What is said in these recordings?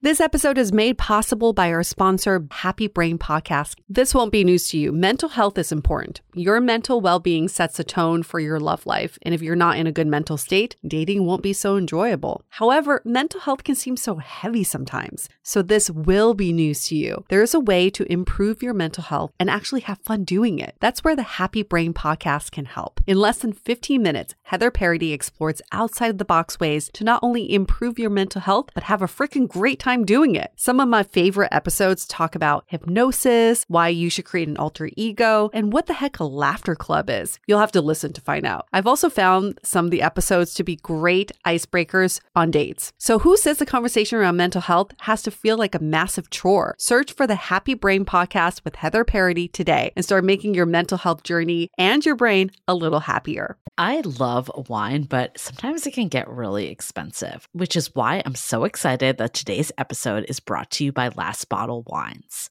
This episode is made possible by our sponsor, Happy Brain Podcast. This won't be news to you. Mental health is important. Your mental well being sets a tone for your love life. And if you're not in a good mental state, dating won't be so enjoyable. However, mental health can seem so heavy sometimes. So this will be news to you. There is a way to improve your mental health and actually have fun doing it. That's where the Happy Brain Podcast can help. In less than 15 minutes, Heather Parady explores outside the box ways to not only improve your mental health, but have a freaking great time time doing it. Some of my favorite episodes talk about hypnosis, why you should create an alter ego, and what the heck a laughter club is. You'll have to listen to find out. I've also found some of the episodes to be great icebreakers on dates. So, who says the conversation around mental health has to feel like a massive chore? Search for the Happy Brain podcast with Heather Parady today and start making your mental health journey and your brain a little happier. I love wine, but sometimes it can get really expensive, which is why I'm so excited that today's episode is brought to you by Last Bottle Wines.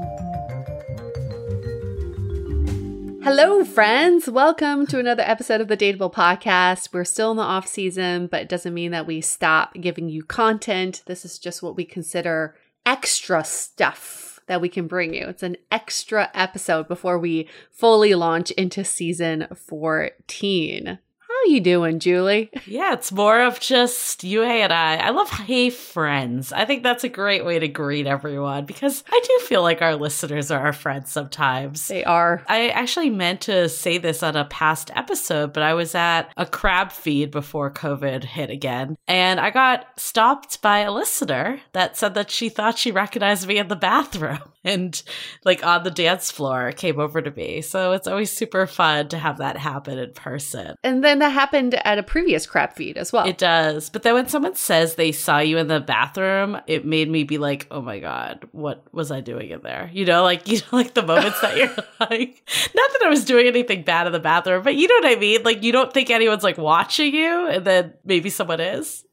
Hello, friends. Welcome to another episode of the Dateable Podcast. We're still in the off season, but it doesn't mean that we stop giving you content. This is just what we consider extra stuff that we can bring you. It's an extra episode before we fully launch into season 14 you doing, Julie? Yeah, it's more of just you, hey, and I. I love hey friends. I think that's a great way to greet everyone because I do feel like our listeners are our friends sometimes. They are. I actually meant to say this on a past episode, but I was at a crab feed before COVID hit again, and I got stopped by a listener that said that she thought she recognized me in the bathroom. and like on the dance floor came over to me. So it's always super fun to have that happen in person. And then that happened at a previous crap feed as well. It does. But then when someone says they saw you in the bathroom, it made me be like, oh my God, what was I doing in there? You know, like, you know, like the moments that you're like, not that I was doing anything bad in the bathroom, but you know what I mean? Like, you don't think anyone's like watching you, and then maybe someone is.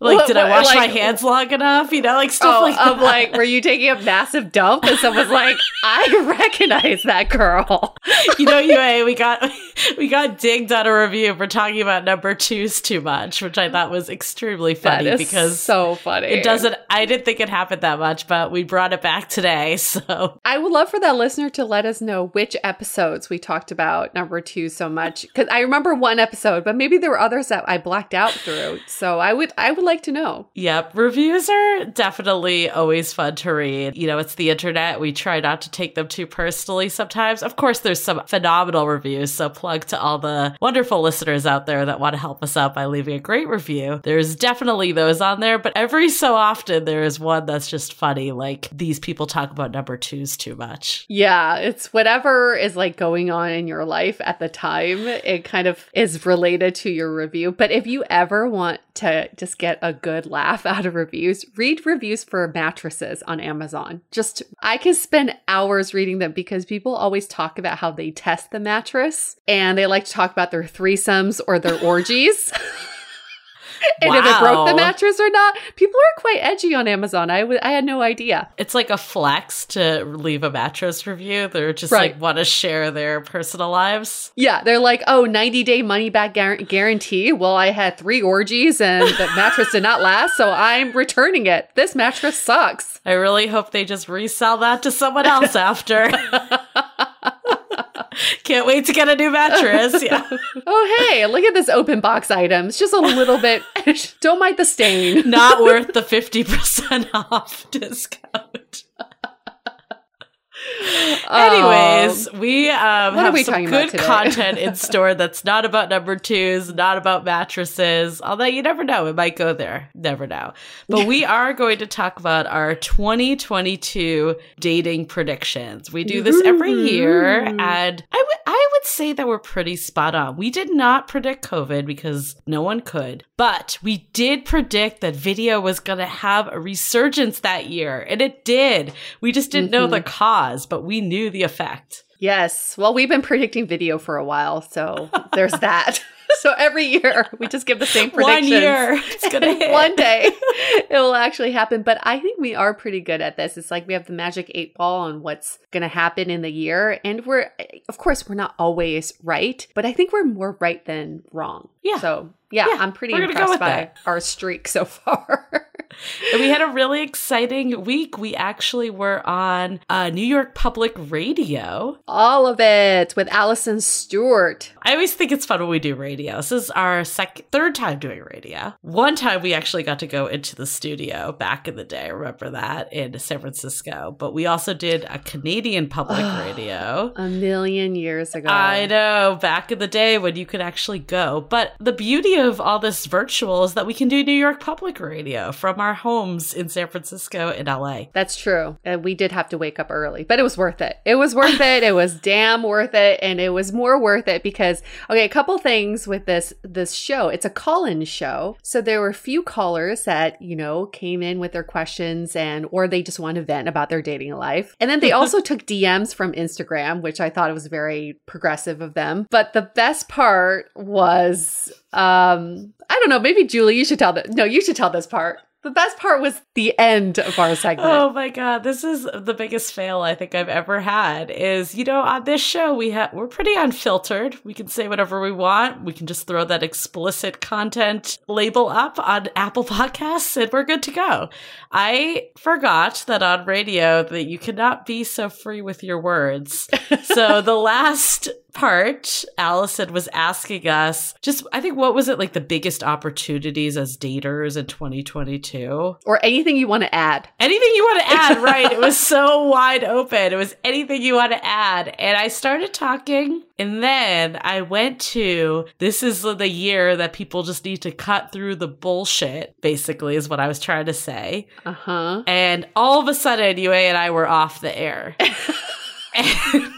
Like, what, did I wash like, my hands long enough? You know, like stuff oh, like that. Of like, were you taking a massive dump? And someone's like, I recognize that girl. you know, you we got we got digged on a review for talking about number twos too much, which I thought was extremely funny because so funny. It doesn't. I didn't think it happened that much, but we brought it back today. So I would love for that listener to let us know which episodes we talked about number two so much because I remember one episode, but maybe there were others that I blacked out through. So I would I would like to know. Yep. Reviews are definitely always fun to read. You know, it's the internet. We try not to take them too personally sometimes. Of course, there's some phenomenal reviews. So, plug to all the wonderful listeners out there that want to help us out by leaving a great review. There's definitely those on there, but every so often there is one that's just funny. Like these people talk about number twos too much. Yeah. It's whatever is like going on in your life at the time. It kind of is related to your review. But if you ever want to just get a good laugh out of reviews, read reviews for mattresses on Amazon. Just, I can spend hours reading them because people always talk about how they test the mattress and they like to talk about their threesomes or their orgies. and wow. if it broke the mattress or not. People are quite edgy on Amazon. I, w- I had no idea. It's like a flex to leave a mattress review. They're just right. like want to share their personal lives. Yeah, they're like, oh, 90 day money back guarantee. Well, I had three orgies and the mattress did not last, so I'm returning it. This mattress sucks. I really hope they just resell that to someone else after. Can't wait to get a new mattress. Yeah. oh, hey, look at this open box item. It's just a little bit, don't mind the stain. Not worth the 50% off discount. Anyways, um, we um, have we some good content in store that's not about number twos, not about mattresses. Although you never know, it might go there. Never know. But we are going to talk about our 2022 dating predictions. We do this every year, and I would I would say that we're pretty spot on. We did not predict COVID because no one could, but we did predict that video was going to have a resurgence that year, and it did. We just didn't mm-hmm. know the cause but we knew the effect. Yes. Well, we've been predicting video for a while, so there's that. so every year we just give the same prediction. One year, it's gonna hit. One day it will actually happen. But I think we are pretty good at this. It's like we have the magic eight ball on what's gonna happen in the year, and we're, of course, we're not always right, but I think we're more right than wrong. Yeah. So yeah, yeah I'm pretty impressed by that. our streak so far we had a really exciting week. We actually were on uh, New York Public Radio. All of it with Alison Stewart. I always think it's fun when we do radio. This is our second, third time doing radio. One time we actually got to go into the studio back in the day. I Remember that in San Francisco. But we also did a Canadian public radio. A million years ago. I know, back in the day when you could actually go. But the beauty of all this virtual is that we can do New York public radio from our homes in San Francisco and LA. That's true. And we did have to wake up early, but it was worth it. It was worth it. It was damn worth it. And it was more worth it because okay, a couple things with this this show. It's a call-in show. So there were a few callers that, you know, came in with their questions and or they just want to vent about their dating life. And then they also took DMs from Instagram, which I thought was very progressive of them. But the best part was um I don't know, maybe Julie, you should tell that. No, you should tell this part. The best part was the end of our segment. Oh my god, this is the biggest fail I think I've ever had. Is you know on this show we have we're pretty unfiltered. We can say whatever we want. We can just throw that explicit content label up on Apple Podcasts and we're good to go. I forgot that on radio that you cannot be so free with your words. so the last part, Alison was asking us just, I think, what was it like the biggest opportunities as daters in 2022? Or anything you want to add. Anything you want to add, right? it was so wide open. It was anything you want to add. And I started talking, and then I went to this is the year that people just need to cut through the bullshit, basically, is what I was trying to say. Uh huh. And all of a sudden, Yue and I were off the air. and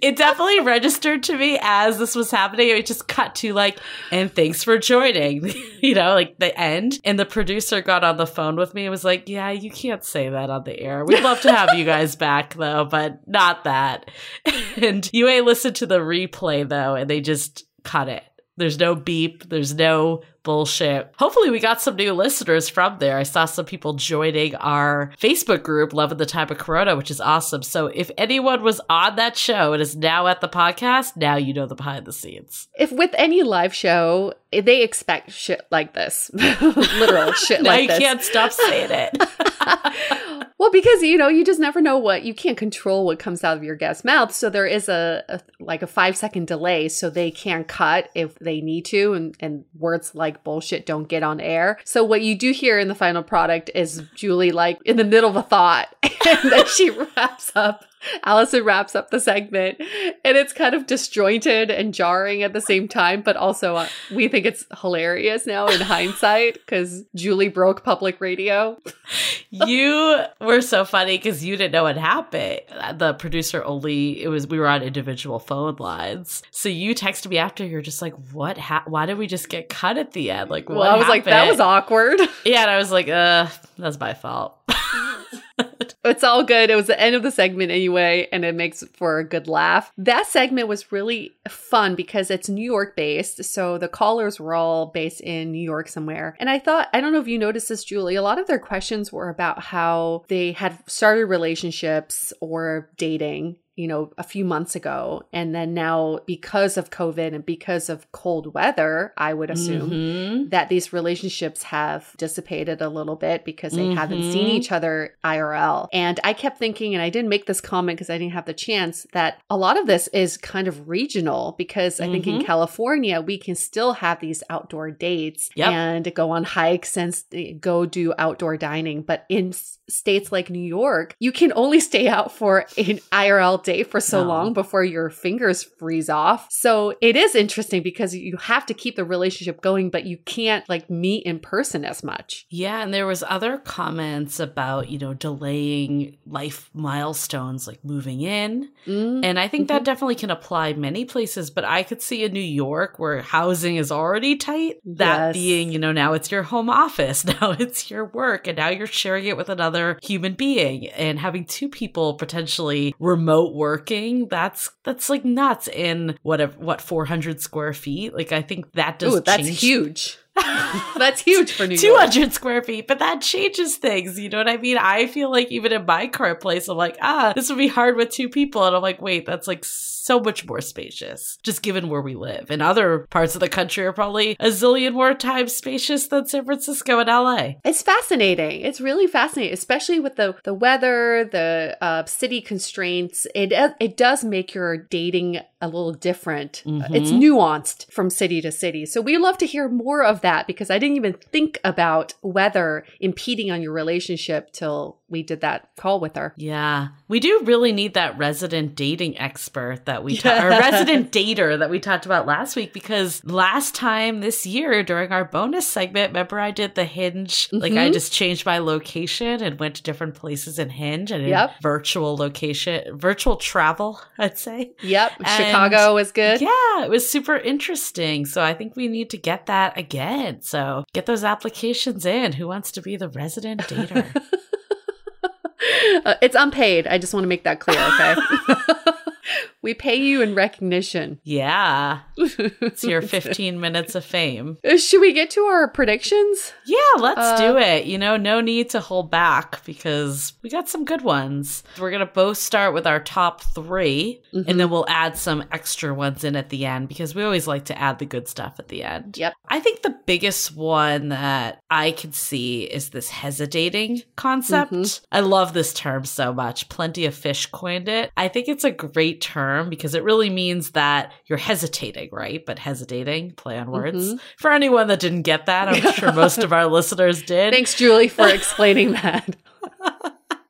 it definitely registered to me as this was happening. It just cut to like, and thanks for joining, you know, like the end. And the producer got on the phone with me and was like, yeah, you can't say that on the air. We'd love to have you guys back though, but not that. And Yue listened to the replay though, and they just cut it. There's no beep. There's no bullshit. Hopefully, we got some new listeners from there. I saw some people joining our Facebook group, Love in the Time of Corona, which is awesome. So, if anyone was on that show and is now at the podcast, now you know the behind the scenes. If with any live show, they expect shit like this, literal shit like you this. can't stop saying it. Well, because you know, you just never know what you can't control what comes out of your guest's mouth. So there is a, a like a five second delay, so they can cut if they need to, and, and words like bullshit don't get on air. So what you do hear in the final product is Julie like in the middle of a thought, and then she wraps up. Alison wraps up the segment, and it's kind of disjointed and jarring at the same time, but also uh, we think it's hilarious now in hindsight because Julie broke public radio. you were so funny because you didn't know what happened. The producer only it was we were on individual phone lines, so you texted me after. You're just like, "What? Ha- why did we just get cut at the end? Like, what?" Well, I was like, that was awkward. Yeah, and I was like, "Uh, that's my fault." It's all good. It was the end of the segment anyway, and it makes for a good laugh. That segment was really fun because it's New York based. So the callers were all based in New York somewhere. And I thought, I don't know if you noticed this, Julie, a lot of their questions were about how they had started relationships or dating you know, a few months ago. And then now, because of COVID and because of cold weather, I would assume Mhm. that these relationships have dissipated a little bit because they haven't seen Mhm. each other IRL. And I kept thinking, and I didn't make this comment because I didn't have the chance, that a lot of this is kind of regional because I think in Mhm. California, we can still have these outdoor dates Yep. and go on hikes and go do outdoor dining. But in states like New York, you can only stay out for an IRL day for so No. long before your fingers freeze off. So it is interesting because you have to keep the relationship going, but you can't like meet in person as much. Yeah, and there was other comments about, you know, delaying life milestones like moving in. Mm. And I think that definitely can apply many places, but I could see in New York where housing is already tight, that Yes. being, you know, now it's your home office, now it's your work, and now you're sharing it with another human being and having two people potentially remote working, that's that's like nuts in what what 400 square feet. Like I think that does Ooh, that's change huge. that's huge for New York. 200 square feet, but that changes things. You know what I mean? I feel like even in my current place, I'm like, ah, this would be hard with two people. And I'm like, wait, that's like so much more spacious, just given where we live. And other parts of the country are probably a zillion more times spacious than San Francisco and LA. It's fascinating. It's really fascinating, especially with the the weather, the uh, city constraints. It it does make your dating a little different. Mhm. It's nuanced from city to city. So we love to hear more of that because I didn't even think about weather impeding on your relationship till we did that call with her. Yeah, we do really need that resident dating expert that we, ta- Yeah. our resident dater that we talked about last week. Because last time this year during our bonus segment, remember I did the Hinge, like I Mhm. just changed my location and went to different places in Hinge and in Yep. virtual location, virtual travel, I'd say. Yep, And- Chicago was good. Yeah, it was super interesting. So I think we need to get that again. So get those applications in. Who wants to be the resident dater? Uh, it's unpaid. I just want to make that clear, okay? we pay you in recognition. yeah, it's your 15 minutes of fame. Uh, Should we get to our predictions? Yeah, let's Uh, do it. You know, no need to hold back because we got some good ones. We're going to both start with our top 3 Mm-hmm. and then we'll add some extra ones in at the end because we always like to add the good stuff at the end. Yep. I think the biggest one that I could see is this hesidating concept. Mhm. I love this term so much. Plenty of fish coined it. I think it's a great term term because it really means that you're hesitating, right? But hesidating, play on words. Mhm. For anyone that didn't get that, I'm sure most of our listeners did. Thanks, Julie, for explaining that.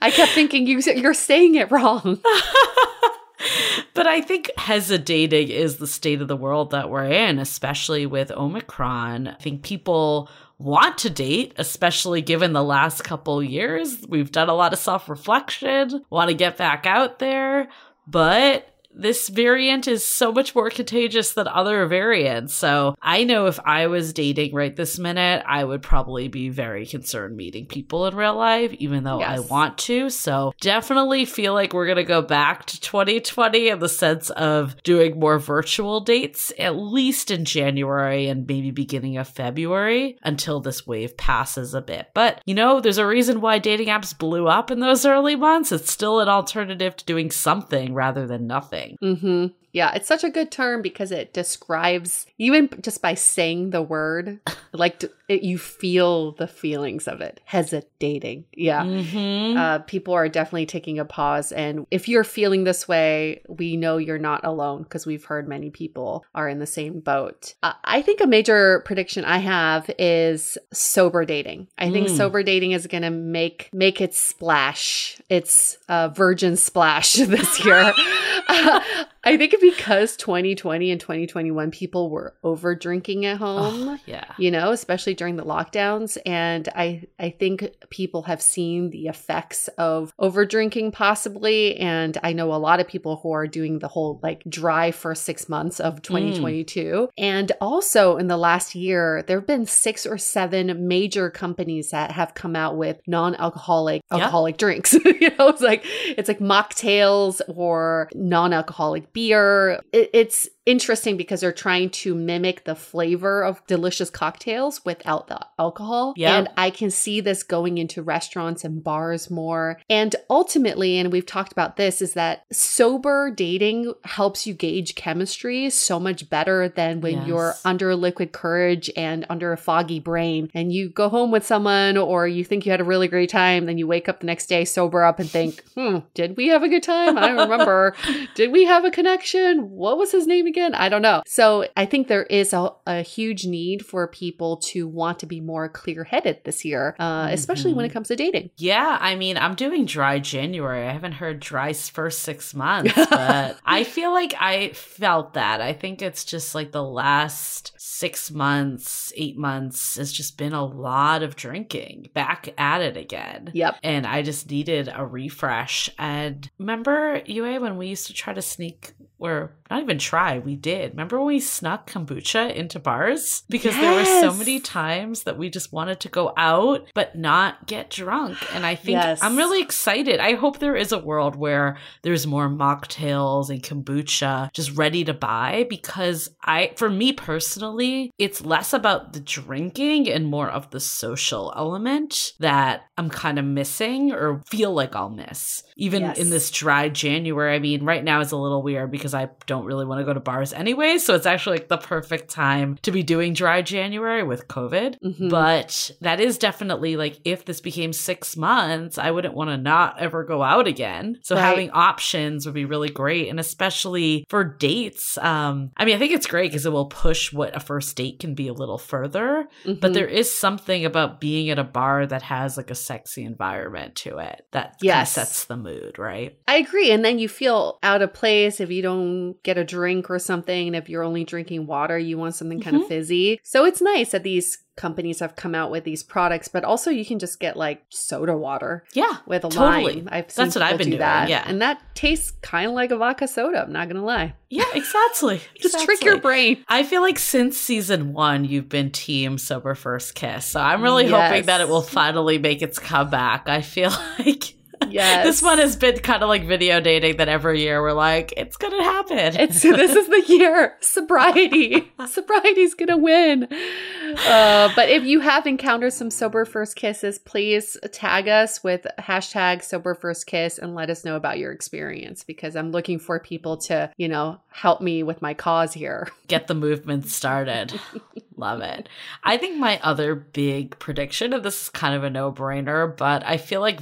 I kept thinking you you're saying it wrong. but I think hesidating is the state of the world that we're in, especially with Omicron. I think people want to date, especially given the last couple years. We've done a lot of self reflection, want to get back out there, but this variant is so much more contagious than other variants. So I know if I was dating right this minute, I would probably be very concerned meeting people in real life, even though I want to. So definitely feel like we're going to go back to 2020 in the sense of doing more virtual dates, at least in January and maybe beginning of February until this wave passes a bit. But you know, there's a reason why dating apps blew up in those early months. It's still an alternative to doing something rather than nothing. Mm-hmm. Yeah, it's such a good term because it describes even just by saying the word, like it, you feel the feelings of it. Hesidating. Yeah. Mm-hmm. Uh, people are definitely taking a pause. And if you're feeling this way, we know you're not alone because we've heard many people are in the same boat. Uh, I think a major prediction I have is sober dating. I think Mm. sober dating is going to make make its splash, its uh, virgin splash this year. I think because 2020 and 2021 people were over drinking at oh, home Oh, yeah. you know especially during the lockdowns. And i i think people have seen the effects of over drinking possibly. And i know a lot of people who are doing the whole like dry first 6 months of mm. 2022 and also in the last year there've been 6 or 7 major companies that have come out with non-alcoholic Yeah. alcoholic drinks. You know it's like it's like mocktails or non-alcoholic beer. It, it's interesting because they're trying to mimic the flavor of delicious cocktails without the alcohol. Yeah. And I can see this going into restaurants and bars more. And ultimately, and we've talked about this, is that sober dating helps you gauge chemistry so much better than when Yes. you're under liquid courage and under a foggy brain and you go home with someone or you think you had a really great time, then you wake up the next day sober up and think, hmm, did we have a good time? I don't remember. did we have a connection? What was his name again? I don't know. So I think there is a, a huge need for people to want to be more clear headed this year, uh, especially when it comes to dating. Yeah, I mean, I'm doing dry January. I haven't heard dry's first six months, but I feel like I felt that. I think it's just like the last six months, eight months has just been a lot of drinking back at it again. Yep. And I just needed a refresh. And remember, Yue, when we used to try to sneak, or not even try, we did. Remember when we snuck kombucha into bars? Because there were so many times that we just wanted to go out but not get drunk. And I think Yes. I'm really excited. I hope there is a world where there's more mocktails and kombucha just ready to buy because I for me personally, it's less about the drinking and more of the social element that I'm kind of missing or feel like I'll miss. Even Yes. in this dry January, I mean, right now is a little weird because I don't really want to go to bars anyway, so it's actually like the perfect time to be doing dry January with COVID. Mhm. But that is definitely like if this became six months, I wouldn't want to not ever go out again. So Right. having options would be really great. And especially for dates. Um, I mean, I think it's great because it will push what a first date can be a little further. But Mhm. there is something about being at a bar that has like a sexy environment to it that kind of Yes. sets the mood, right? I agree. And then you feel out of place if you don't get a drink or something. And if you're only drinking water, you want something kind Mhm. of fizzy. So it's nice that these companies have come out with these products, but also you can just get like soda water Yeah. with a Totally. lime. I've seen That's what I've been do doing, that. yeah. And that tastes kind of like a vodka soda. I'm not going to lie. Yeah, exactly. Just trick your brain. I feel like since season one, you've been team sober first kiss. So I'm really hoping that it will finally make its comeback. I feel like Yes. this one has been kind of like video dating that every year we're like, it's going to happen. It's this is the year sobriety. Sobriety's gonna win. Uh, but if you have encountered some sober first kisses, please tag us with hashtag sober first kiss and let us know about your experience because I'm looking for people to you know help me with my cause here. Get the movement started. Love it. I think my other big prediction, and this is kind of a no brainer, but I feel like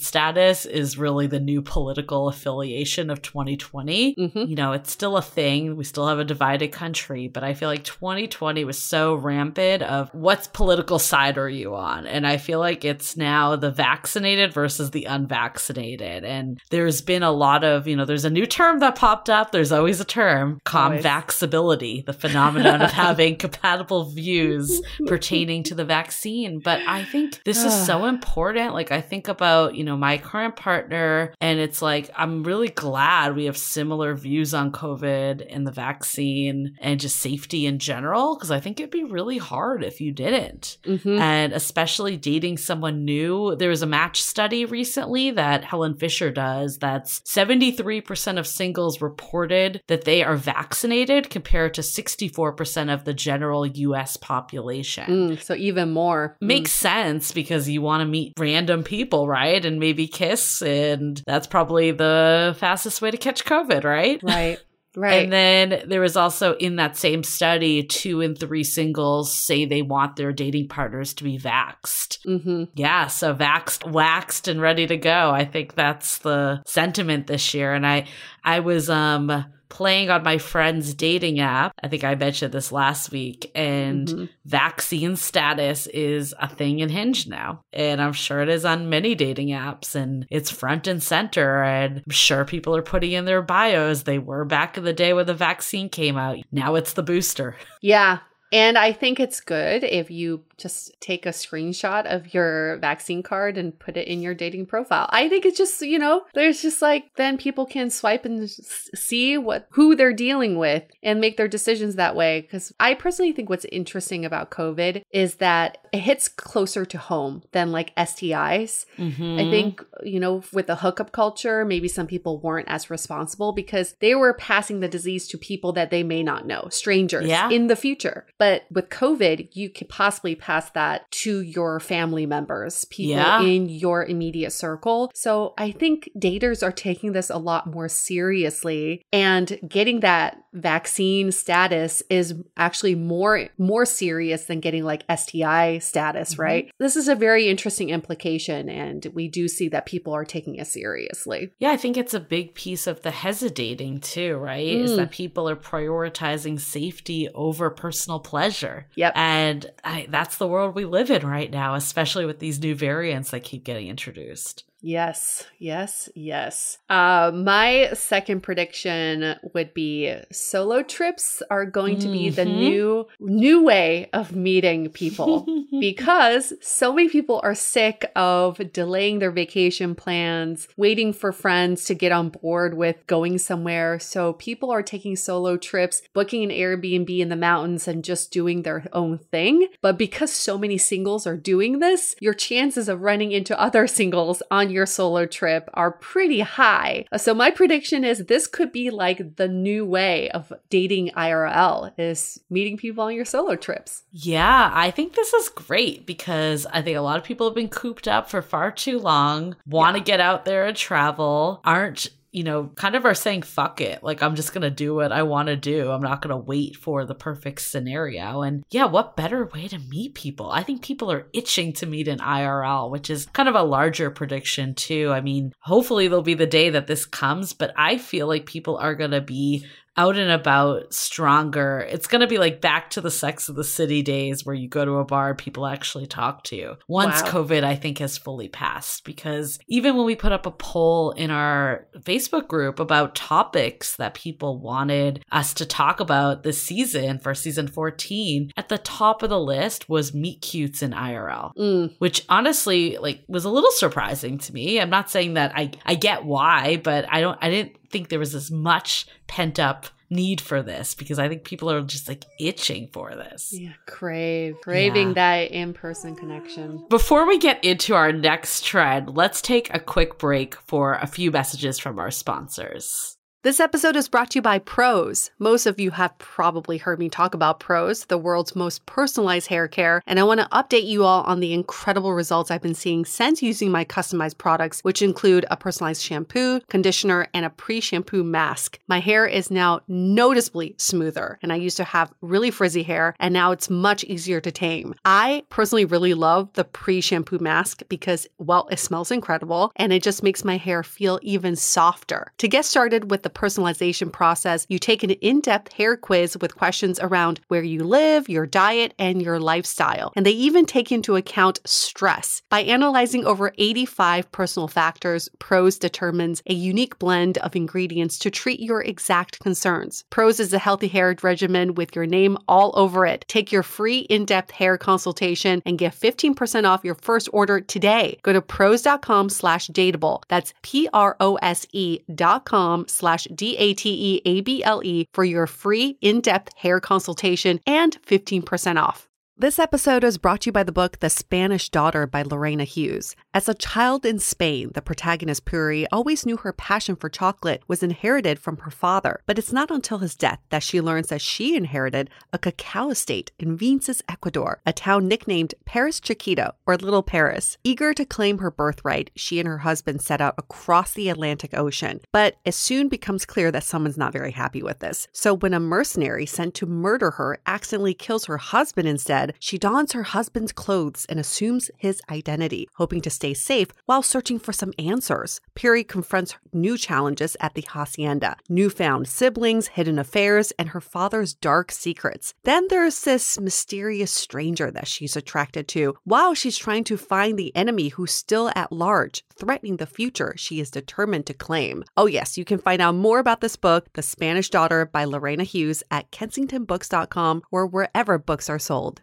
status is really the new political affiliation of 2020. Mm-hmm. You know, it's still a thing. We still have a divided country, but I feel like 2020 was so rampant of what's political side are you on? And I feel like it's now the vaccinated versus the unvaccinated. And there's been a lot of, you know, there's a new term that popped up. There's always a term, convaxability, the phenomenon of having compatible views pertaining to the vaccine. But I think this is so important. Like, I think about, you know, my current partner, and it's like, I'm really glad we have similar views on COVID and the vaccine and just safety in general, because I think it'd be really hard if you didn't. Mm-hmm. And especially dating someone new. There was a match study recently that Helen Fisher does that's 73% of singles reported that they are vaccinated compared to 64% of the general general US population. Mm, so even more. Makes mm. sense because you want to meet random people, right? And maybe kiss. And that's probably the fastest way to catch COVID, right? Right. Right. And then there was also in that same study, two in three singles say they want their dating partners to be vaxed. Mm-hmm. Yeah. So vaxed, waxed, and ready to go. I think that's the sentiment this year. And I, I was, um, playing on my friend's dating app. I think I mentioned this last week, and mm-hmm. vaccine status is a thing in Hinge now. And I'm sure it is on many dating apps, and it's front and center. And I'm sure people are putting in their bios they were back in the day when the vaccine came out. Now it's the booster. Yeah. And I think it's good if you just take a screenshot of your vaccine card and put it in your dating profile. I think it's just, you know, there's just like then people can swipe and see what who they're dealing with and make their decisions that way cuz I personally think what's interesting about COVID is that it hits closer to home than like STIs. Mm-hmm. I think, you know, with the hookup culture, maybe some people weren't as responsible because they were passing the disease to people that they may not know, strangers yeah. in the future. But with COVID, you could possibly pass that to your family members, people yeah. in your immediate circle. So I think daters are taking this a lot more seriously and getting that vaccine status is actually more more serious than getting like STI status, mm-hmm. right? This is a very interesting implication and we do see that people are taking it seriously. Yeah, I think it's a big piece of the hesidating too, right? Mm. Is that people are prioritizing safety over personal pleasure. Yep. And I, that's the world we live in right now, especially with these new variants that keep getting introduced. Yes, yes, yes. Uh, my second prediction would be solo trips are going to be mm-hmm. the new new way of meeting people because so many people are sick of delaying their vacation plans, waiting for friends to get on board with going somewhere. So people are taking solo trips, booking an Airbnb in the mountains and just doing their own thing. But because so many singles are doing this, your chances of running into other singles on on your solo trip are pretty high. So my prediction is this could be like the new way of dating IRL is meeting people on your solo trips. Yeah, I think this is great because I think a lot of people have been cooped up for far too long, want to yeah. get out there and travel, aren't you know, kind of are saying, fuck it. Like, I'm just going to do what I want to do. I'm not going to wait for the perfect scenario. And yeah, what better way to meet people? I think people are itching to meet in IRL, which is kind of a larger prediction, too. I mean, hopefully there'll be the day that this comes, but I feel like people are going to be out and about stronger. It's going to be like back to the sex of the city days where you go to a bar, people actually talk to you. Once wow. COVID, I think, has fully passed, because even when we put up a poll in our Facebook group about topics that people wanted us to talk about this season for season 14, at the top of the list was meet cutes in IRL, mm. which honestly, like, was a little surprising to me. I'm not saying that I, I get why, but I don't, I didn't think there was as much pent up need for this because I think people are just like itching for this. Yeah, crave, craving yeah. that in person connection. Before we get into our next trend, let's take a quick break for a few messages from our sponsors. This episode is brought to you by Prose. Most of you have probably heard me talk about Prose, the world's most personalized hair care, and I want to update you all on the incredible results I've been seeing since using my customized products, which include a personalized shampoo, conditioner, and a pre shampoo mask. My hair is now noticeably smoother, and I used to have really frizzy hair, and now it's much easier to tame. I personally really love the pre shampoo mask because, well, it smells incredible and it just makes my hair feel even softer. To get started with the personalization process, you take an in depth hair quiz with questions around where you live, your diet, and your lifestyle. And they even take into account stress. By analyzing over 85 personal factors, Prose determines a unique blend of ingredients to treat your exact concerns. Prose is a healthy hair regimen with your name all over it. Take your free in depth hair consultation and get 15% off your first order today. Go to prose.com slash dateable. That's P R O S E dot com slash D A T E A B L E for your free in depth hair consultation and 15% off. This episode is brought to you by the book The Spanish Daughter by Lorena Hughes. As a child in Spain, the protagonist Puri always knew her passion for chocolate was inherited from her father, but it's not until his death that she learns that she inherited a cacao estate in Vinces, Ecuador, a town nicknamed Paris Chiquito or Little Paris. Eager to claim her birthright, she and her husband set out across the Atlantic Ocean, but it soon becomes clear that someone's not very happy with this. So when a mercenary sent to murder her accidentally kills her husband instead, she dons her husband's clothes and assumes his identity, hoping to stay safe while searching for some answers. Puri confronts new challenges at the hacienda newfound siblings, hidden affairs, and her father's dark secrets. Then there's this mysterious stranger that she's attracted to while she's trying to find the enemy who's still at large, threatening the future she is determined to claim. Oh, yes, you can find out more about this book, The Spanish Daughter by Lorena Hughes, at kensingtonbooks.com or wherever books are sold.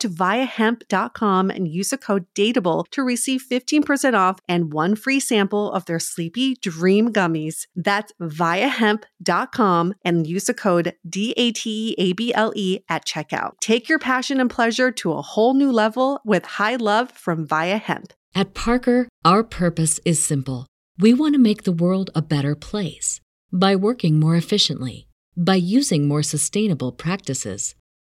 to viiahemp.com and use the code DATEABLE to receive 15% off and one free sample of their Sleepy Dream gummies. That's viiahemp.com and use the code D A T E A B L E at checkout. Take your passion and pleasure to a whole new level with High Love from Viia Hemp. At Parker, our purpose is simple. We want to make the world a better place by working more efficiently, by using more sustainable practices,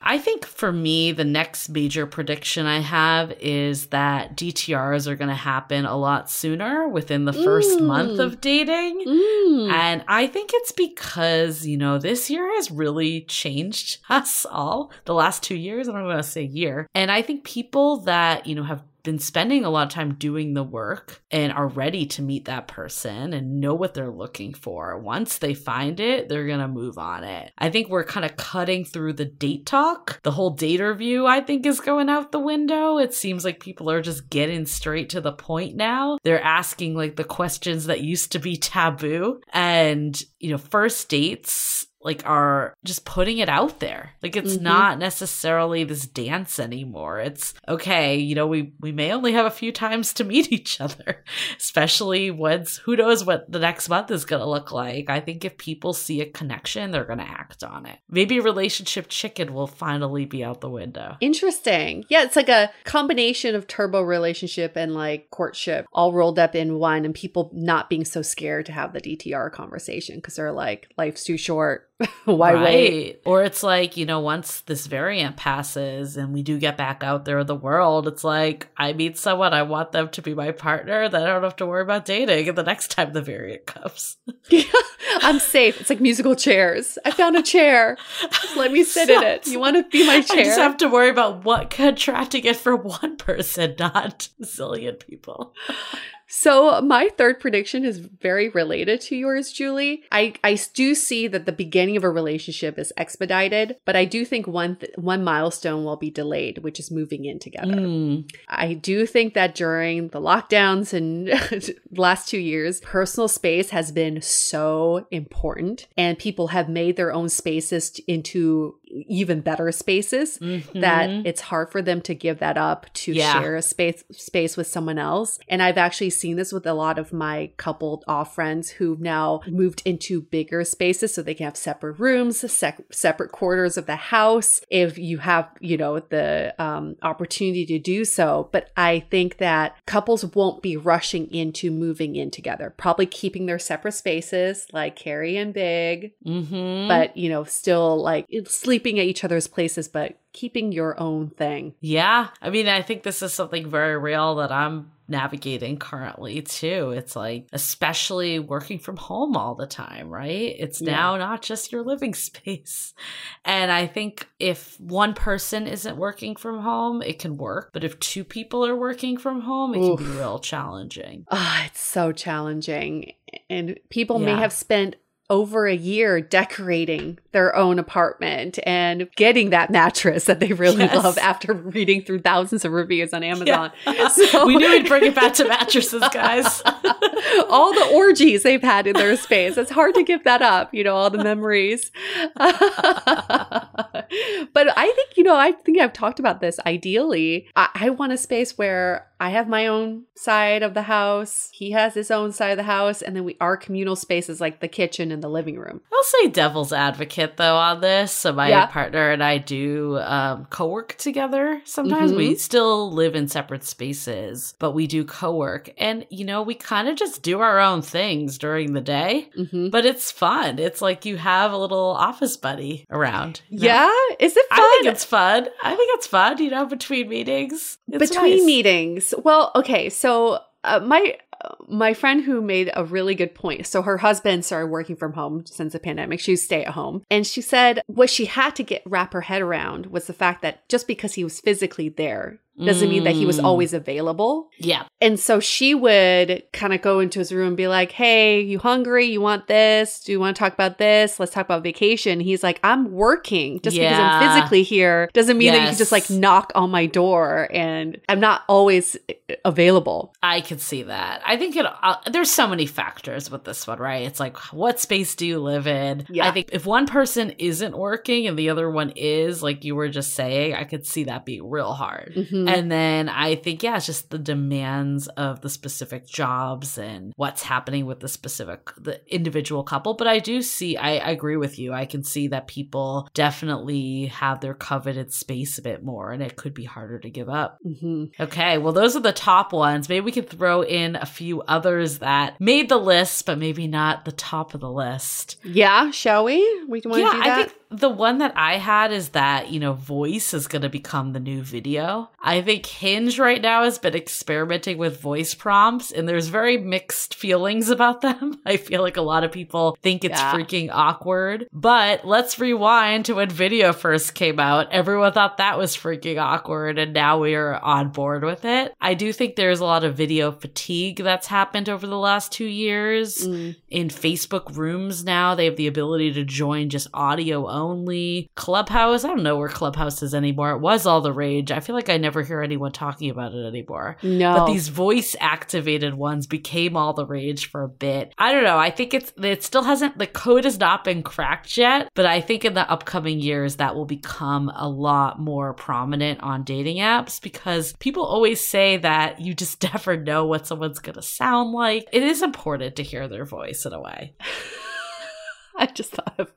I think for me, the next major prediction I have is that DTRs are going to happen a lot sooner within the first Mm. month of dating. Mm. And I think it's because, you know, this year has really changed us all. The last two years, I don't want to say year. And I think people that, you know, have been spending a lot of time doing the work and are ready to meet that person and know what they're looking for. Once they find it, they're going to move on it. I think we're kind of cutting through the date talk. The whole date review, I think, is going out the window. It seems like people are just getting straight to the point now. They're asking like the questions that used to be taboo. And, you know, first dates like are just putting it out there. Like it's Mhm. not necessarily this dance anymore. It's okay, you know, we we may only have a few times to meet each other, especially once who knows what the next month is going to look like. I think if people see a connection, they're going to act on it. Maybe relationship chicken will finally be out the window. Interesting. Yeah, it's like a combination of turbo relationship and like courtship all rolled up in one, and people not being so scared to have the DTR conversation because they're like, life's too short. Why wait? Or it's like, you know, once this variant passes and we do get back out there in the world, it's like I meet someone, I want them to be my partner, then I don't have to worry about dating the next time the variant comes. yeah, I'm safe. It's like musical chairs. I found a chair. Just let me sit in it. You want to be my chair? I just have to worry about what contracting it for one person, not a zillion people. So my third prediction is very related to yours, Julie. I, I do see that the beginning of a relationship is expedited, but I do think one th- one milestone will be delayed, which is moving in together. Mm, I do think that during the lockdowns and last two years, personal space has been so important, and people have made their own spaces into even better spaces that mhm. it's hard for them to give that up to Yeah. share a space space with someone else. And I've actually seen this with a lot of my coupled off friends who've now moved into bigger spaces so they can have separate rooms, sec- separate quarters of the house if you have, you know, the um, opportunity to do so. But I think that couples won't be rushing into moving in together, probably keeping their separate spaces like Carrie and Big, Mhm. but you know, still like sleeping at each other's places, but keeping your own thing. Yeah. I mean, I think this is something very real that I'm navigating currently too. It's like, especially working from home all the time, right? It's Yeah. now not just your living space. And I think if one person isn't working from home, it can work. But if two people are working from home, it can be real challenging. Ah, it's so challenging. And people may have spent over a year decorating their own apartment and getting that mattress that they really Yes. love after reading through thousands of reviews on Amazon. Yeah. So- we knew we'd bring it back to mattresses, guys. all the orgies they've had in their space. It's hard to give that up, you know, all the memories. but I think, you know, I think I've talked about this. Ideally, I, I want a space where I have my own side of the house, he has his own side of the house, and then we our communal spaces like the kitchen and the living room. I'll say devil's advocate though on this. So my Yeah. partner and I do um, co-work together. Sometimes we still live in separate spaces, but we do co-work, and you know we kind of just do our own things during the day. hmm But it's fun. It's like you have a little office buddy around. you know? Yeah, is it fun? I think it's fun. I think it's fun. You know, between meetings, It's between nice. meetings well okay so uh, my my friend who made a really good point. So her husband started working from home since the pandemic. She was stay at home. And she said what she had to get wrap her head around was the fact that just because he was physically there doesn't mean that he was Mm. always available Yeah, and so she would kind of go into his room and be like, Hey, you hungry? You want this? Do you want to talk about this? Let's talk about vacation. He's like, I'm working. Just because I'm physically here doesn't mean that you can just like knock on my door and I'm not always uh, available. I could see that. I think it. Uh, there's so many factors with this one, right? It's like, what space do you live in? Yeah. I think if one person isn't working and the other one is, like you were just saying, I could see that being real hard. Mhm. And then I think, yeah, it's just the demands of the specific jobs and what's happening with the specific, the individual couple. But I do see, I, I agree with you. I can see that people definitely have their coveted space a bit more and it could be harder to give up. Mhm. Okay, well, those are the top ones. Maybe we could throw in a few others that made the list, but maybe not the top of the list. Yeah, shall we? We want to yeah, do that? I think the one that I had is that, you know, voice is going to become the new video. I think Hinge right now has been experimenting with voice prompts, and there's very mixed feelings about them. I feel like a lot of people think it's Yeah. freaking awkward. But let's rewind to when video first came out. Everyone thought that was freaking awkward, and now we are on board with it. I do think there's a lot of video fatigue that's happened over the last two years Mm. in Facebook rooms now, they have the ability to join just audio only. Clubhouse, I don't know where Clubhouse is anymore. It was all the rage. I feel like I never hear anyone talking about it anymore. No. But these voice activated ones became all the rage for a bit. I don't know. I think it's it still hasn't the code has not been cracked yet, but I think in the upcoming years that will become a lot more prominent on dating apps because people always say that you just never know what someone's going to sound like. It is important to hear their voice in a way. I just thought of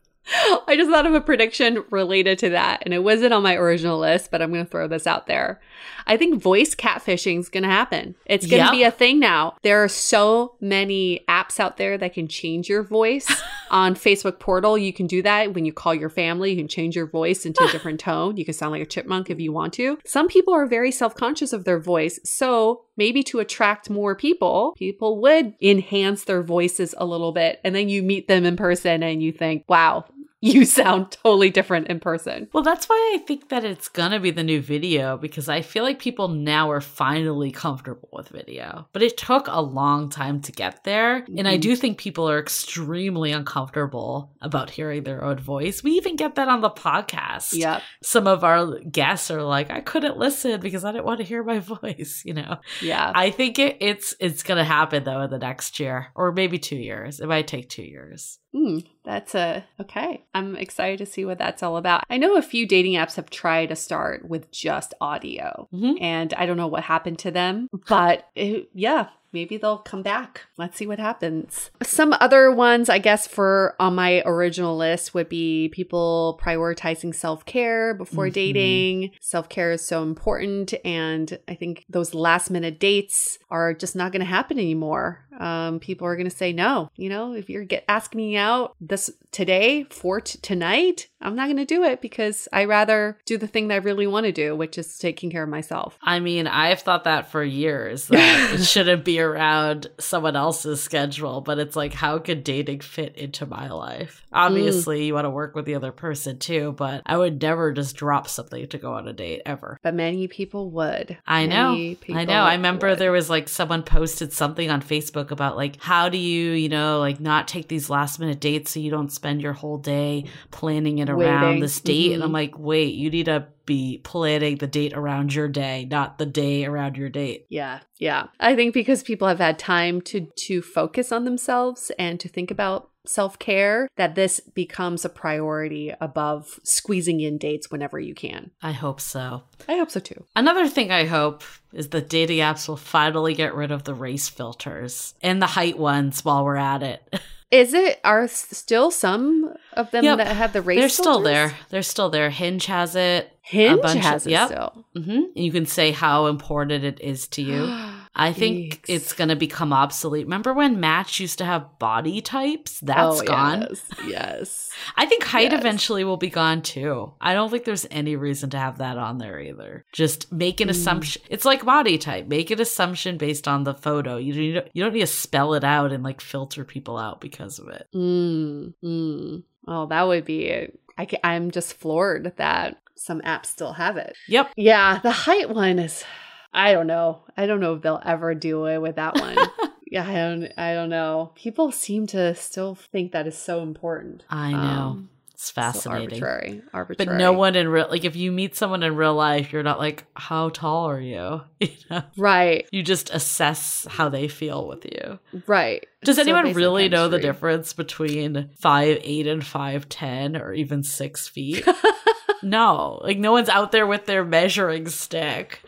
I just thought of a prediction related to that, and it wasn't on my original list, but I'm going to throw this out there. I think voice catfishing is going to happen. It's going to Yep. be a thing now. There are so many apps out there that can change your voice. on Facebook Portal, you can do that when you call your family. You can change your voice into a different tone. You can sound like a chipmunk if you want to. Some people are very self conscious of their voice, so maybe to attract more people, people would enhance their voices a little bit, and then you meet them in person and you think, "Wow." You sound totally different in person. Well, that's why I think that it's gonna be the new video because I feel like people now are finally comfortable with video. But it took a long time to get there. And I Mhm. do think people are extremely uncomfortable about hearing their own voice. We even get that on the podcast. Yep. Some of our guests are like, I couldn't listen because I didn't want to hear my voice, you know. Yeah. I think it, it's it's gonna happen though in the next year. Or maybe two years. It might take two years. Hmm, that's a okay. I'm excited to see what that's all about. I know a few dating apps have tried to start with just audio, Mhm. and I don't know what happened to them, but it, yeah, maybe they'll come back. Let's see what happens. Some other ones, I guess, for on my original list would be people prioritizing self care before Mhm. dating. Self care is so important, and I think those last minute dates are just not going to happen anymore. Um, people are going to say no. You know, if you're get asking me out this today for t- tonight, I'm not going to do it because I rather do the thing that I really want to do, which is taking care of myself. I mean, I've thought that for years that it shouldn't be around someone else's schedule, but it's like, how could dating fit into my life? Obviously, you want to work with the other person too, but I would never just drop something to go on a date ever. But many people would. I know. I know. I remember would. there was like someone posted something on Facebook about like how do you, you know, like not take these last minute dates so you don't spend your whole day planning it around Waiting. this date. And Mhm. I'm like, wait, you need to be planning the date around your day, not the day around your date. Yeah, yeah. I think because people have had time to to focus on themselves and to think about self-care that this becomes a priority above squeezing in dates whenever you can. I hope so. I hope so too. Another thing I hope is that dating apps will finally get rid of the race filters and the height ones while we're at it. Is it are still some of them Yep. that have the race They're still filters? there. They're still there. Hinge has it. Hinge bunch of- has it yep. still. hmm You can say how important it is to you. I think Yikes. it's going to become obsolete. Remember when Match used to have body types? That's Oh, gone. Yes. yes. I think height Yes. eventually will be gone too. I don't think there's any reason to have that on there either. Just make an Mm. assumption. It's like body type. Make an assumption based on the photo. You you don't, you don't need to spell it out and like filter people out because of it. Mm, mm. Oh, that would be. I ca- I'm just floored that some apps still have it. Yep. Yeah, the height one is. I don't know. I don't know if they'll ever do it with that one. yeah, I don't. I don't know. People seem to still think that is so important. I know. Um, it's so fascinating. arbitrary. Arbitrary. but no one in real like if you meet someone in real life, you're not like, how tall are you? You know? Right. You just assess how they feel with you. Right. Does So anyone really know the difference between five eight and five ten or even six feet? no, like no one's out there with their measuring stick.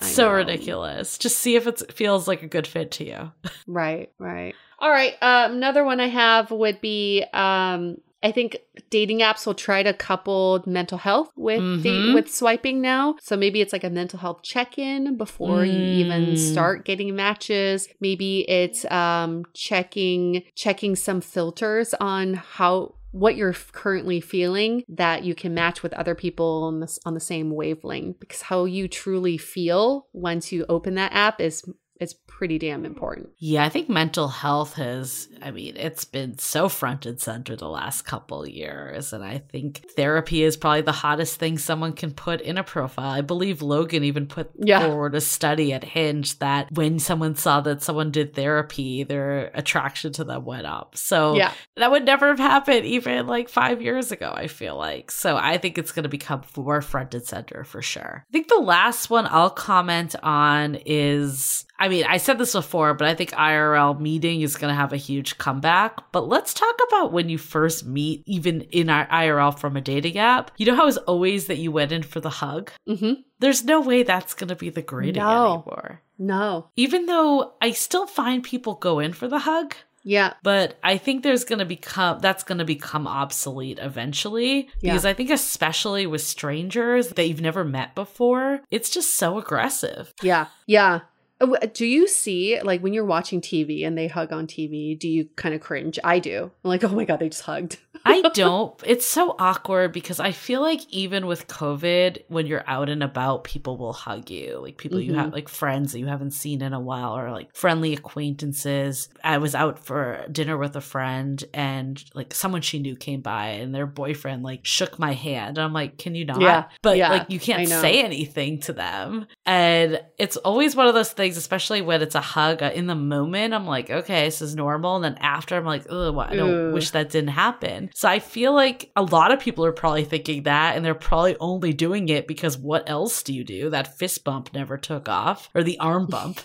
I So know. ridiculous. Just see if it feels like a good fit to you. Right, right. All right. Um, another one I have would be um, I think dating apps will try to couple mental health with Mhm. with swiping now. So maybe it's like a mental health check in before you even Mm. start getting matches. Maybe it's um, checking checking some filters on how what you're currently feeling that you can match with other people on the, on the same wavelength because how you truly feel once you open that app is it's pretty damn important. Yeah, I think mental health has, I mean, it's been so front and center the last couple years. And I think therapy is probably the hottest thing someone can put in a profile. I believe Logan even put Yeah. forward a study at Hinge that when someone saw that someone did therapy, their attraction to them went up. So Yeah. that would never have happened even like five years ago, I feel like. So I think it's going to become more front and center for sure. I think the last one I'll comment on is I mean, I said this before, but I think IRL meeting is going to have a huge comeback. But let's talk about when you first meet, even in our IRL from a dating app. You know how it's always that you went in for the hug? Mm-hmm. There's no way that's going to be the greeting No. anymore. No. Even though I still find people go in for the hug, Yeah. but I think there's going to become that's going to become obsolete eventually Yeah. because I think especially with strangers that you've never met before, it's just so aggressive. Yeah. Yeah. Uh, Do you see, like, when you're watching TV and they hug on TV, do you kind of cringe? I do. I'm like, oh my God, they just hugged. I don't. It's so awkward because I feel like even with COVID, when you're out and about, people will hug you. Like people you Mhm. have, like friends that you haven't seen in a while, or like friendly acquaintances. I was out for dinner with a friend, and like someone she knew came by, and their boyfriend like shook my hand. And I'm like, can you not? Yeah, But yeah, like you can't say anything to them. And it's always one of those things, especially when it's a hug. uh, In the moment, I'm like, okay, this is normal. And then after, I'm like, oh, I don't Ugh. wish that didn't happen. So I feel like a lot of people are probably thinking that, and they're probably only doing it because what else do you do? That fist bump never took off, or the arm bump.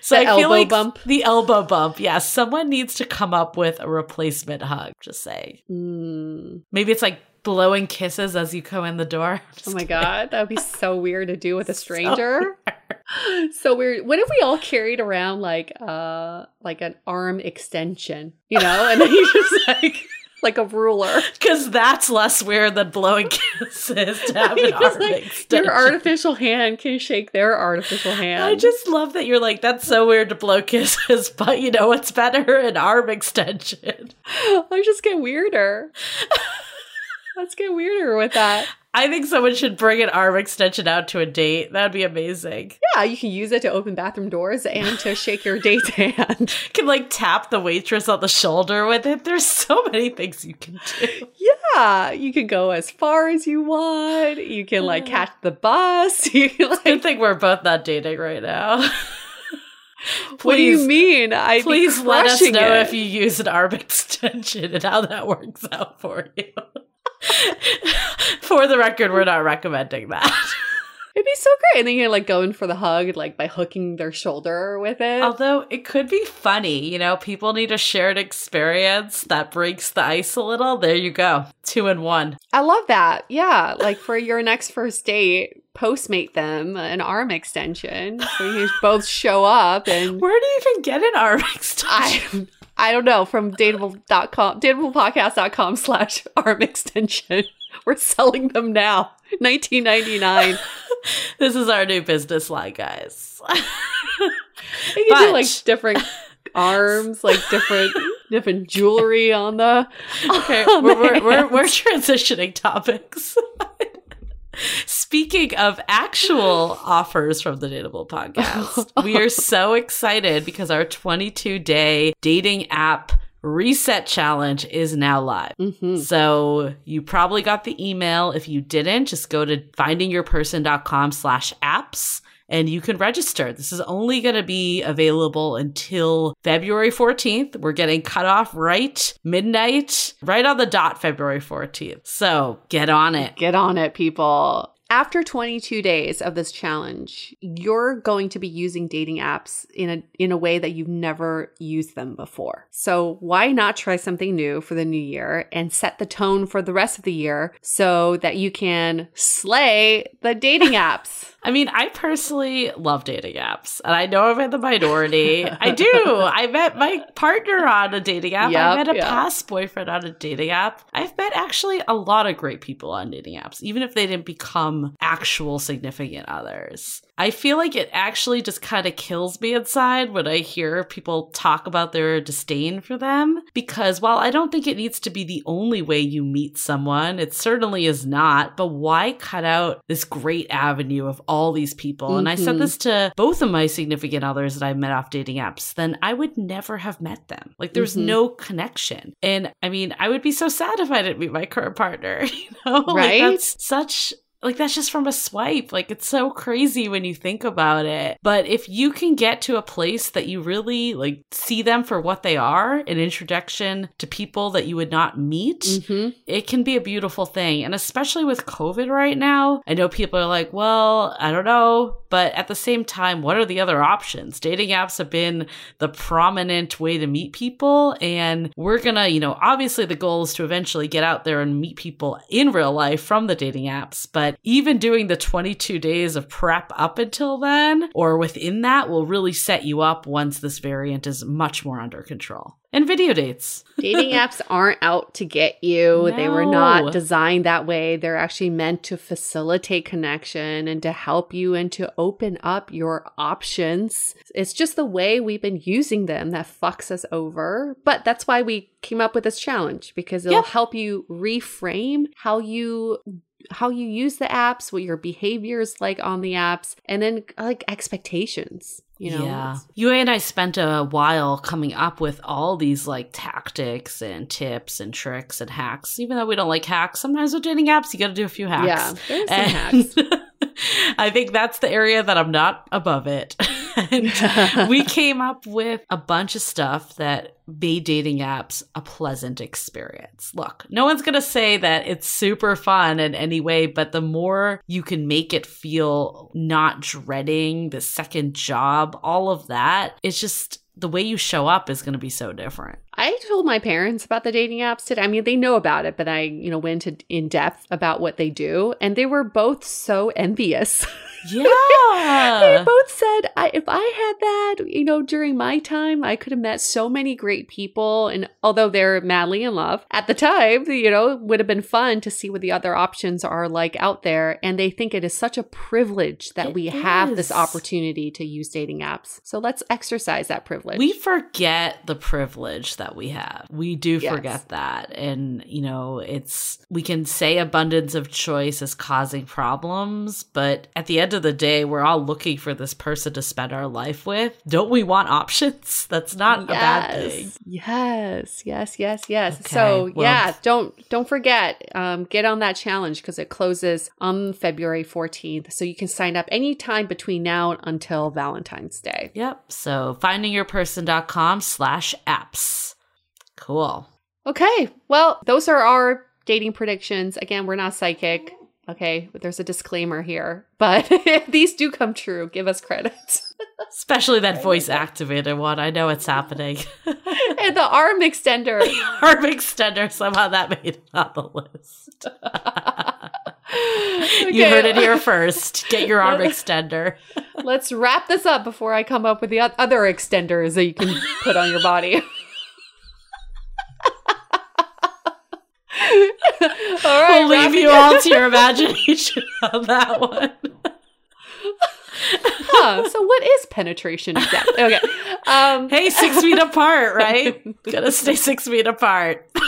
So The I feel elbow like bump. the elbow bump. Yeah, someone needs to come up with a replacement hug. Just say Mm. maybe it's like blowing kisses as you go in the door. Oh my kidding. God. That would be so weird to do with a stranger. So weird. What if we all carried around like uh like an arm extension, you know, and then you just like like a ruler. Because that's less weird than blowing kisses to have an arm like, extension. Your artificial hand can shake their artificial hand. I just love that you're like, that's so weird to blow kisses, but you know what's better? An arm extension. I just get weirder. Let's get weirder with that. I think someone should bring an arm extension out to a date. That'd be amazing. Yeah, you can use it to open bathroom doors and to shake your date's hand. can like tap the waitress on the shoulder with it. There's so many things you can do. Yeah, you can go as far as you want. You can like catch the bus. You can Good thing we're both not dating right now. What do you mean? I Please let us know if you use an arm extension and how that works out for you. For the record, we're not recommending that. It'd be so great, and then you're like going for the hug, like by hooking their shoulder with it. Although it could be funny, you know, people need a shared experience that breaks the ice a little. There you go. Two in one. I love that. Yeah, like for your next first date, postmate them an arm extension so you both show up and Where do you even get an arm extension? I I don't know from dateable.com dateablepodcast.com slash arm extension. We're selling them now. 1999. this is our new business line, guys. You can do like different arms, like different different jewelry on the Okay, on we're, the we're, we're, we're transitioning topics. Speaking of actual offers from the Dateable podcast, we are so excited because our 22 day dating app reset challenge is now live. Mhm. So you probably got the email. If you didn't, just go to findingyourperson.com slash apps and you can register. This is only going to be available until February 14th. We're getting cut off right midnight, right on the dot February 14th. So get on it. Get on it, people. After 22 days of this challenge, you're going to be using dating apps in a in a way that you've never used them before. So, why not try something new for the new year and set the tone for the rest of the year so that you can slay the dating apps? I mean, I personally love dating apps, and I know I'm in the minority. I do. I met my partner on a dating app. I met a yep. past boyfriend on a dating app. I've met actually a lot of great people on dating apps, even if they didn't become become actual significant others. I feel like it actually just kind of kills me inside when I hear people talk about their disdain for them. Because while I don't think it needs to be the only way you meet someone, it certainly is not. But why cut out this great avenue of all these people? Mm-hmm. And I said mm-hmm. this to both of my significant others that I met off dating apps, then I would never have met them. Like there's mm-hmm. no connection. And I mean, I would be so sad if I didn't meet my current partner, you know? Right. Like that's such like that's just from a swipe. Like it's so crazy when you think about it. But if you can get to a place that you really like see them for what they are, an introduction to people that you would not meet, mm-hmm. it can be a beautiful thing. And especially with COVID right now, I know people are like, well, I don't know. But at the same time, what are the other options? Dating apps have been the prominent way to meet people. And we're gonna, you know, obviously the goal is to eventually get out there and meet people in real life from the dating apps. But even doing the 22 days of prep up until then or within that will really set you up once this variant is much more under control. And video dates. Dating apps aren't out to get you. No. They were not designed that way. They're actually meant to facilitate connection and to help you and to open up your options. It's just the way we've been using them that fucks us over. But that's why we came up with this challenge because it'll yep. help you reframe how you how you use the apps, what your behavior is like on the apps, and then like expectations. You know, yeah. You and I spent a while coming up with all these like tactics and tips and tricks and hacks. Even though we don't like hacks, sometimes with dating apps, you got to do a few hacks. Yeah, there's some hacks. I think that's the area that I'm not above it. and we came up with a bunch of stuff that made dating apps a pleasant experience. Look, no one's going to say that it's super fun in any way, but the more you can make it feel not dreading the second job, all of that, it's just the way you show up is going to be so different. I told my parents about the dating apps today. I mean, they know about it, but I, you know, went in depth about what they do, and they were both so envious. Yeah. they both said, I, if I had that, you know, during my time, I could have met so many great people. And although they're madly in love at the time, you know, it would have been fun to see what the other options are like out there. And they think it is such a privilege that it we is. have this opportunity to use dating apps. So let's exercise that privilege. We forget the privilege that we have. We do yes. forget that. And, you know, it's, we can say abundance of choice is causing problems, but at the end of the day, we're all looking for this person to spend our life with. Don't we want options? That's not yes. a bad thing. Yes, yes, yes, yes. Okay. So well, yeah, don't don't forget, um, get on that challenge because it closes on February 14th. So you can sign up anytime between now until Valentine's Day. Yep. So findingyourperson.com slash apps. Cool. Okay. Well, those are our dating predictions. Again, we're not psychic. Okay, there's a disclaimer here, but if these do come true, give us credit. Especially that voice activated one. I know it's happening. and the arm extender. The arm extender, somehow that made it on the list. okay. You heard it here first. Get your arm extender. Let's wrap this up before I come up with the other extenders that you can put on your body. All right, we'll leave you all to your imagination on that one. huh, so what is penetration exactly? Okay. Um, hey, six feet apart, right? Gotta stay six feet apart.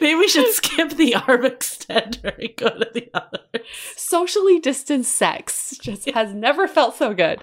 Maybe we should skip the arm extender and go to the other. Socially distanced sex just has never felt so good.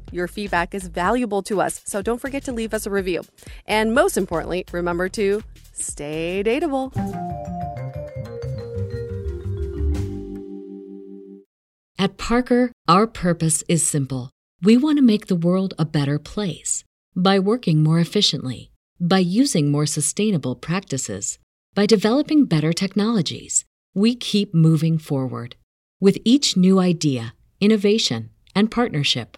Your feedback is valuable to us, so don't forget to leave us a review. And most importantly, remember to stay dateable. At Parker, our purpose is simple. We want to make the world a better place by working more efficiently, by using more sustainable practices, by developing better technologies. We keep moving forward. With each new idea, innovation, and partnership,